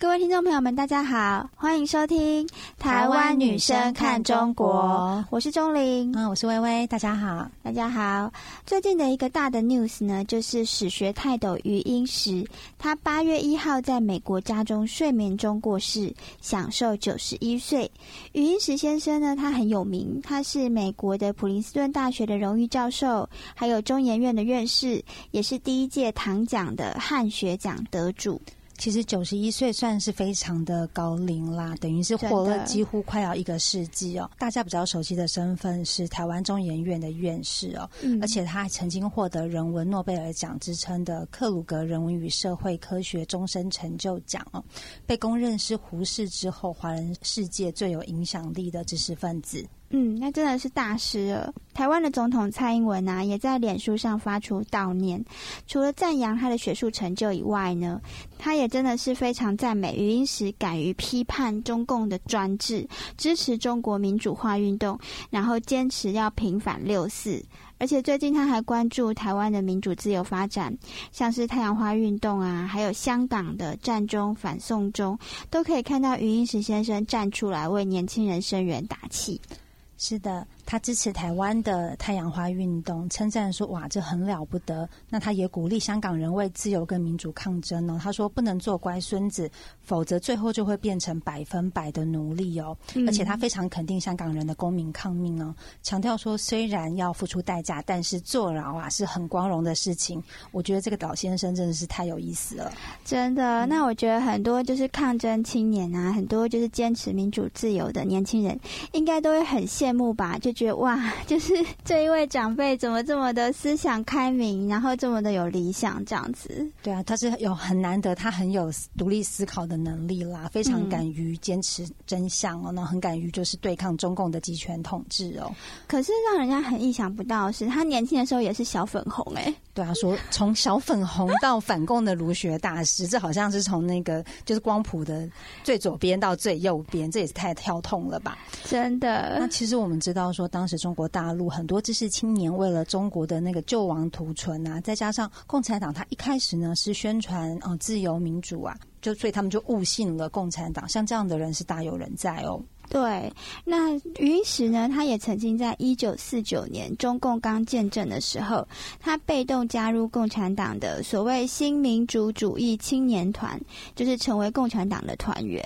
各位听众朋友们，大家好，欢迎收听《台湾女生看中国》，我是钟玲，嗯，我是微微，大家好，大家好。最近的一个大的 news 呢，就是史学泰斗余英时，他八月一号在美国家中睡眠中过世，享受九十一岁。余英时先生呢，他很有名，他是美国的普林斯顿大学的荣誉教授，还有中研院的院士，也是第一届唐奖的汉学奖得主。其实九十一岁算是非常的高龄啦，等于是活了几乎快要一个世纪哦。大家比较熟悉的身份是台湾中研院的院士哦，而且他还曾经获得人文诺贝尔奖之称的克鲁格人文与社会科学终身成就奖哦，被公认是胡适之后华人世界最有影响力的知识分子。嗯，那真的是大师了。台湾的总统蔡英文啊，也在脸书上发出悼念。除了赞扬他的学术成就以外呢，他也真的是非常赞美余英时敢于批判中共的专制，支持中国民主化运动，然后坚持要平反六四。而且最近他还关注台湾的民主自由发展，像是太阳花运动啊，还有香港的战中反送中，都可以看到余英时先生站出来为年轻人声援打气。是的。他支持台湾的太阳花运动，称赞说：“哇，这很了不得。”那他也鼓励香港人为自由跟民主抗争哦。他说：“不能做乖孙子，否则最后就会变成百分百的奴隶哦。”而且他非常肯定香港人的公民抗命哦，强调说：“虽然要付出代价，但是坐牢啊是很光荣的事情。”我觉得这个老先生真的是太有意思了，真的。那我觉得很多就是抗争青年啊，很多就是坚持民主自由的年轻人，应该都会很羡慕吧？就觉得哇，就是这一位长辈怎么这么的思想开明，然后这么的有理想，这样子。对啊，他是有很难得，他很有独立思考的能力啦，非常敢于坚持真相哦，那很敢于就是对抗中共的集权统治哦。可是让人家很意想不到的是，他年轻的时候也是小粉红哎。对啊，说从小粉红到反共的儒学大师，这好像是从那个就是光谱的最左边到最右边，这也是太跳痛了吧？真的。那其实我们知道说，当时中国大陆很多知识青年为了中国的那个救亡图存啊，再加上共产党，他一开始呢是宣传啊自由民主啊，就所以他们就误信了共产党。像这样的人是大有人在哦。对，那余石呢？他也曾经在一九四九年中共刚建政的时候，他被动加入共产党的所谓新民主主义青年团，就是成为共产党的团员。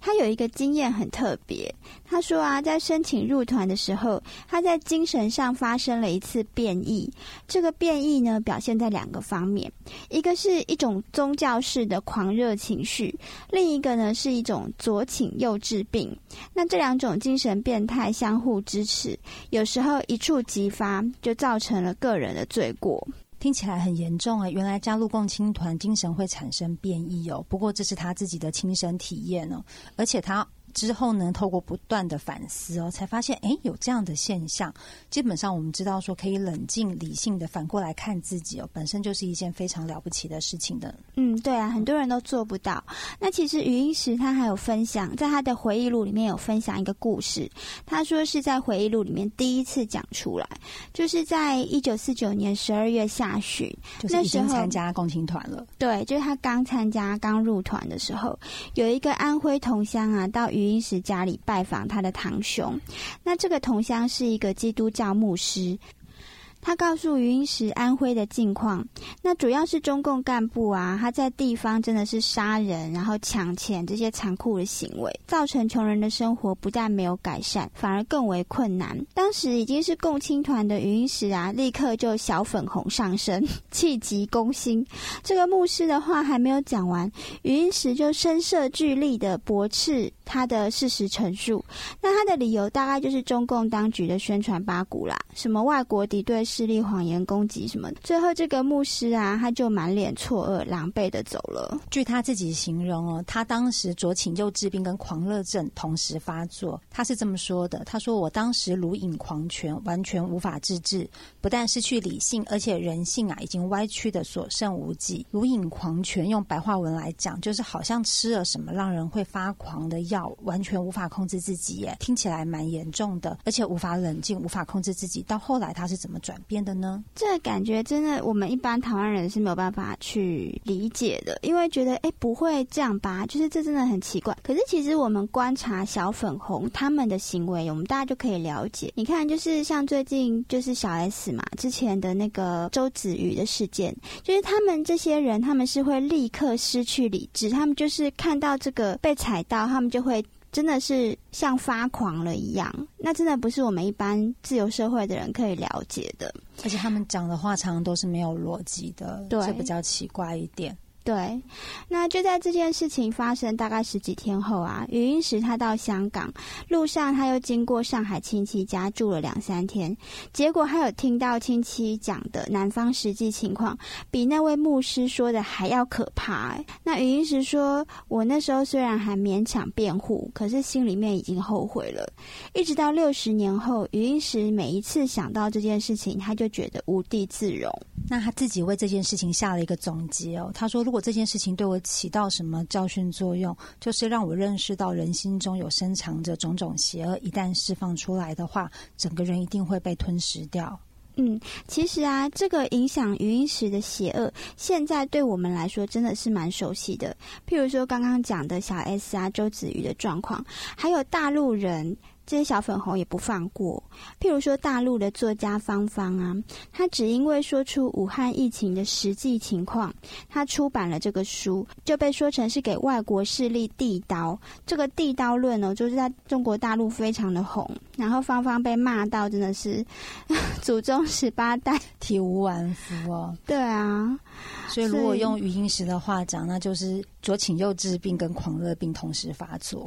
他有一个经验很特别，他说啊，在申请入团的时候，他在精神上发生了一次变异。这个变异呢，表现在两个方面，一个是一种宗教式的狂热情情绪，另一个呢是一种左倾右治病。那这两种精神变态相互支持，有时候一触即发，就造成了个人的罪过。听起来很严重啊！原来加入共青团，精神会产生变异哦。不过这是他自己的亲身体验哦，而且他。之后呢，透过不断的反思哦，才发现哎，有这样的现象。基本上我们知道说，可以冷静理性的反过来看自己哦，本身就是一件非常了不起的事情的。嗯，对啊，很多人都做不到。那其实余英时他还有分享，在他的回忆录里面有分享一个故事。他说是在回忆录里面第一次讲出来，就是在一九四九年十二月下旬，就是已经参加共青团了。对，就是他刚参加、刚入团的时候，有一个安徽同乡啊，到余英时家里拜访他的堂兄，那这个同乡是一个基督教牧师。他告诉余英时安徽的境况，那主要是中共干部啊，他在地方真的是杀人，然后抢钱这些残酷的行为，造成穷人的生活不但没有改善，反而更为困难。当时已经是共青团的余英时啊，立刻就小粉红上身，气急攻心。这个牧师的话还没有讲完，余英时就声色俱厉的驳斥他的事实陈述。那他的理由大概就是中共当局的宣传八股啦，什么外国敌对。势力谎言攻击什么？最后这个牧师啊，他就满脸错愕、狼狈的走了。据他自己形容哦，他当时左倾右治病跟狂热症同时发作。他是这么说的：“他说我当时如饮狂泉，完全无法自制，不但失去理性，而且人性啊已经歪曲的所剩无几。如饮狂泉，用白话文来讲，就是好像吃了什么让人会发狂的药完全无法控制自己，耶，听起来蛮严重的，而且无法冷静，无法控制自己。到后来他是怎么转变的呢？这感觉真的，我们一般台湾人是没有办法去理解的，因为觉得哎不会这样吧，就是这真的很奇怪。可是其实我们观察小粉红他们的行为，我们大家就可以了解。你看，就是像最近就是小 S 嘛，之前的那个周子瑜的事件，就是他们这些人，他们是会立刻失去理智，他们就是看到这个被踩到，他们就会。真的是像发狂了一样，那真的不是我们一般自由社会的人可以了解的。而且他们讲的话常常都是没有逻辑的，对，比较奇怪一点。对，那就在这件事情发生大概十几天后啊，余英时他到香港路上，他又经过上海亲戚家住了两三天，结果他有听到亲戚讲的男方实际情况，比那位牧师说的还要可怕。那余英时说：“我那时候虽然还勉强辩护，可是心里面已经后悔了。一直到六十年后，余英时每一次想到这件事情，他就觉得无地自容。那他自己为这件事情下了一个总结哦，他说：如果这件事情对我起到什么教训作用，就是让我认识到人心中有深藏着种种邪恶，一旦释放出来的话，整个人一定会被吞噬掉。嗯，其实啊，这个影响余音时的邪恶，现在对我们来说真的是蛮熟悉的。譬如说刚刚讲的小 S 啊、周子瑜的状况，还有大陆人。这些小粉红也不放过，譬如说大陆的作家芳芳啊，他只因为说出武汉疫情的实际情况，他出版了这个书，就被说成是给外国势力递刀。这个递刀论呢，就是在中国大陆非常的红，然后芳芳被骂到真的是 祖宗十八代体无完肤哦。对啊，所以如果用余英时的话讲，那就是左倾右治病跟狂热病同时发作。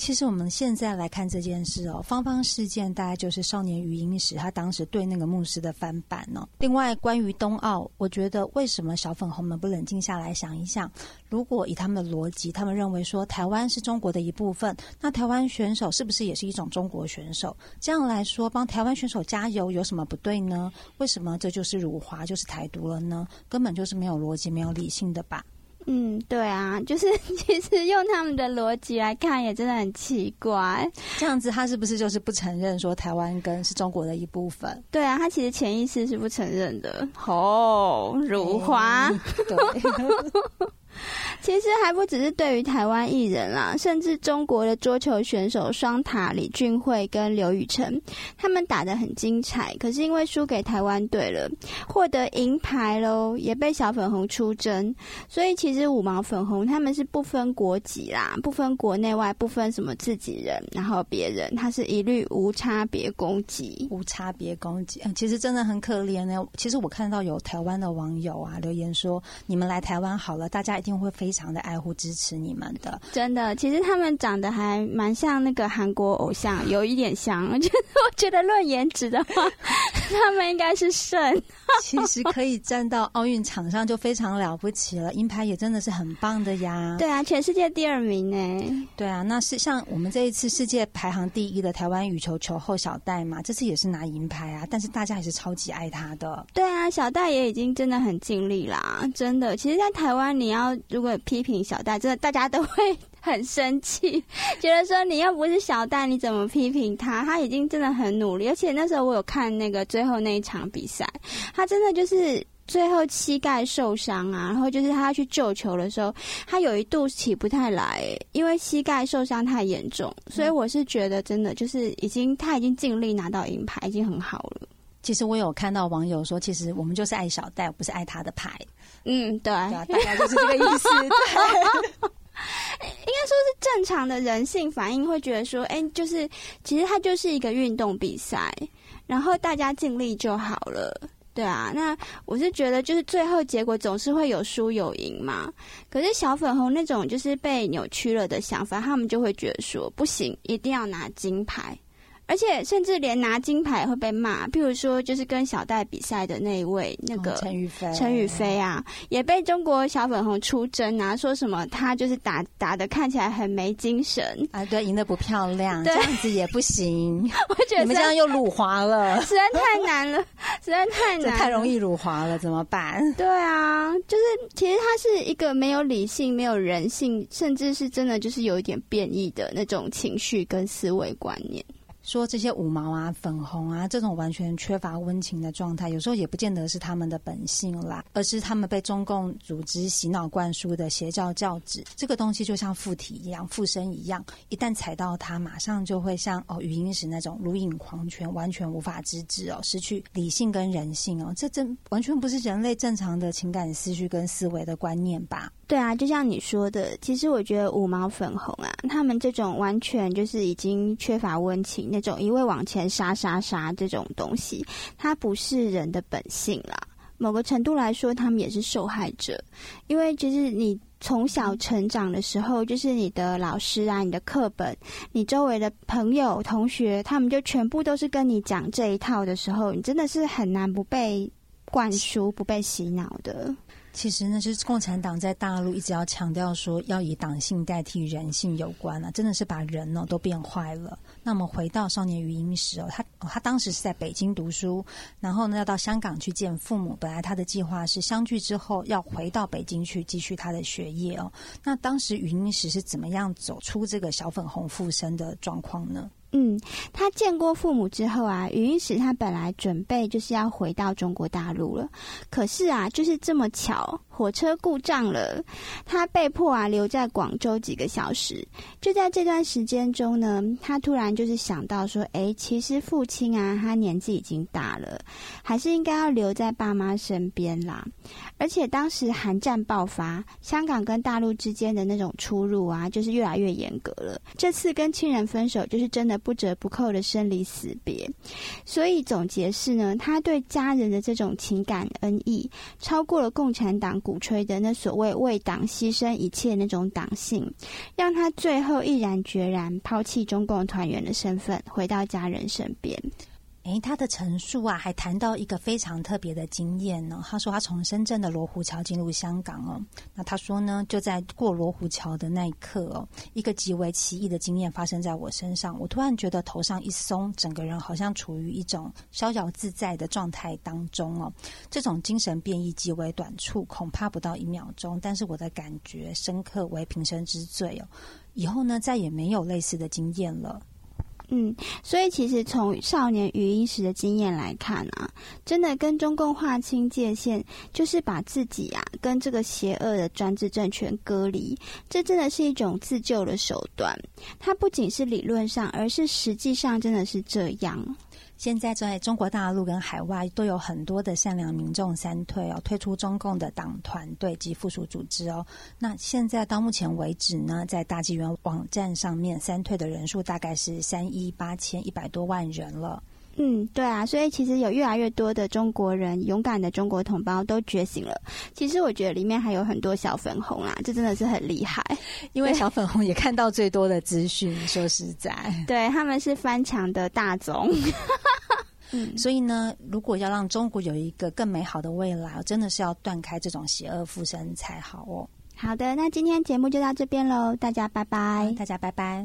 其实我们现在来看这件事哦，芳芳事件大概就是少年余英时他当时对那个牧师的翻版哦。另外，关于冬奥，我觉得为什么小粉红们不冷静下来想一想？如果以他们的逻辑，他们认为说台湾是中国的一部分，那台湾选手是不是也是一种中国选手？这样来说，帮台湾选手加油有什么不对呢？为什么这就是辱华，就是台独了呢？根本就是没有逻辑、没有理性的吧？嗯，对啊，就是 其实用他们的逻辑来看，也真的很奇怪。这样子，他是不是就是不承认说台湾跟是中国的一部分？对啊，他其实潜意识是不承认的。哦，辱华。对。其实还不只是对于台湾艺人啦，甚至中国的桌球选手双塔李俊慧跟刘雨辰，他们打得很精彩，可是因为输给台湾队了，获得银牌喽，也被小粉红出征。所以其实五毛粉红他们是不分国籍啦，不分国内外，不分什么自己人，然后别人，他是一律无差别攻击，无差别攻击。其实真的很可怜呢。其实我看到有台湾的网友啊留言说，你们来台湾好了，大家一定会非常的爱护支持你们的，真的。其实他们长得还蛮像那个韩国偶像，有一点像。我觉得，我觉得论颜值的话，他们应该是胜。其实可以站到奥运场上就非常了不起了，银牌也真的是很棒的呀。对啊，全世界第二名呢。对啊，那是像我们这一次世界排行第一的台湾羽球球后小戴嘛，这次也是拿银牌啊。但是大家还是超级爱他的。对啊，小戴也已经真的很尽力啦，真的。其实，在台湾你要如果批评小戴，真的大家都会很生气，觉得说你又不是小戴，你怎么批评他？他已经真的很努力，而且那时候我有看那个最后那一场比赛，他真的就是最后膝盖受伤啊，然后就是他去救球的时候，他有一度起不太来，因为膝盖受伤太严重，所以我是觉得真的就是已经他已经尽力拿到银牌，已经很好了。其实我有看到网友说，其实我们就是爱小戴，不是爱他的牌。嗯，对，大概就是这个意思。应该说是正常的人性反应，会觉得说，哎，就是其实它就是一个运动比赛，然后大家尽力就好了，对啊。那我是觉得，就是最后结果总是会有输有赢嘛。可是小粉红那种就是被扭曲了的想法，他们就会觉得说，不行，一定要拿金牌。而且甚至连拿金牌会被骂，譬如说就是跟小戴比赛的那一位那个陈宇飞，陈宇飞啊，也被中国小粉红出征啊，说什么他就是打打的看起来很没精神啊，对，赢得不漂亮，这样子也不行。我觉得你们这样又辱华了，实在太难了，实在太难，太容易辱华了，怎么办？对啊，就是其实他是一个没有理性、没有人性，甚至是真的就是有一点变异的那种情绪跟思维观念。说这些五毛啊、粉红啊，这种完全缺乏温情的状态，有时候也不见得是他们的本性啦，而是他们被中共组织洗脑灌输的邪教教旨。这个东西就像附体一样、附身一样，一旦踩到它，马上就会像哦语音时那种如影狂犬，完全无法自制哦，失去理性跟人性哦，这真完全不是人类正常的情感思绪跟思维的观念吧？对啊，就像你说的，其实我觉得五毛粉红啊，他们这种完全就是已经缺乏温情，那种一味往前杀杀杀这种东西，它不是人的本性啦。某个程度来说，他们也是受害者，因为就是你从小成长的时候，就是你的老师啊、你的课本、你周围的朋友、同学，他们就全部都是跟你讲这一套的时候，你真的是很难不被灌输、不被洗脑的。其实呢，就是共产党在大陆一直要强调说，要以党性代替人性有关啊，真的是把人呢都变坏了。那么回到少年余英时哦，他他当时是在北京读书，然后呢要到香港去见父母。本来他的计划是相聚之后要回到北京去继续他的学业哦。那当时余英时是怎么样走出这个小粉红附身的状况呢？嗯，他见过父母之后啊，语音时他本来准备就是要回到中国大陆了，可是啊，就是这么巧，火车故障了，他被迫啊留在广州几个小时。就在这段时间中呢，他突然就是想到说，哎，其实父亲啊，他年纪已经大了，还是应该要留在爸妈身边啦。而且当时韩战爆发，香港跟大陆之间的那种出入啊，就是越来越严格了。这次跟亲人分手，就是真的。不折不扣的生离死别，所以总结是呢，他对家人的这种情感恩义，超过了共产党鼓吹的那所谓为党牺牲一切那种党性，让他最后毅然决然抛弃中共团员的身份，回到家人身边。诶，他的陈述啊，还谈到一个非常特别的经验呢。他说他从深圳的罗湖桥进入香港哦，那他说呢，就在过罗湖桥的那一刻哦，一个极为奇异的经验发生在我身上。我突然觉得头上一松，整个人好像处于一种逍遥自在的状态当中哦。这种精神变异极为短促，恐怕不到一秒钟，但是我的感觉深刻为平生之最哦。以后呢，再也没有类似的经验了。嗯，所以其实从少年余英时的经验来看啊，真的跟中共划清界限，就是把自己啊跟这个邪恶的专制政权隔离，这真的是一种自救的手段。它不仅是理论上，而是实际上真的是这样。现在在中国大陆跟海外都有很多的善良民众三退哦，退出中共的党团队及附属组织哦。那现在到目前为止呢，在大纪元网站上面，三退的人数大概是三亿八千一百多万人了。嗯，对啊，所以其实有越来越多的中国人，勇敢的中国同胞都觉醒了。其实我觉得里面还有很多小粉红啊，这真的是很厉害。因为小粉红也看到最多的资讯，说实在，对他们是翻墙的大宗。嗯，所以呢，如果要让中国有一个更美好的未来，真的是要断开这种邪恶附身才好哦。好的，那今天节目就到这边喽，大家拜拜，大家拜拜。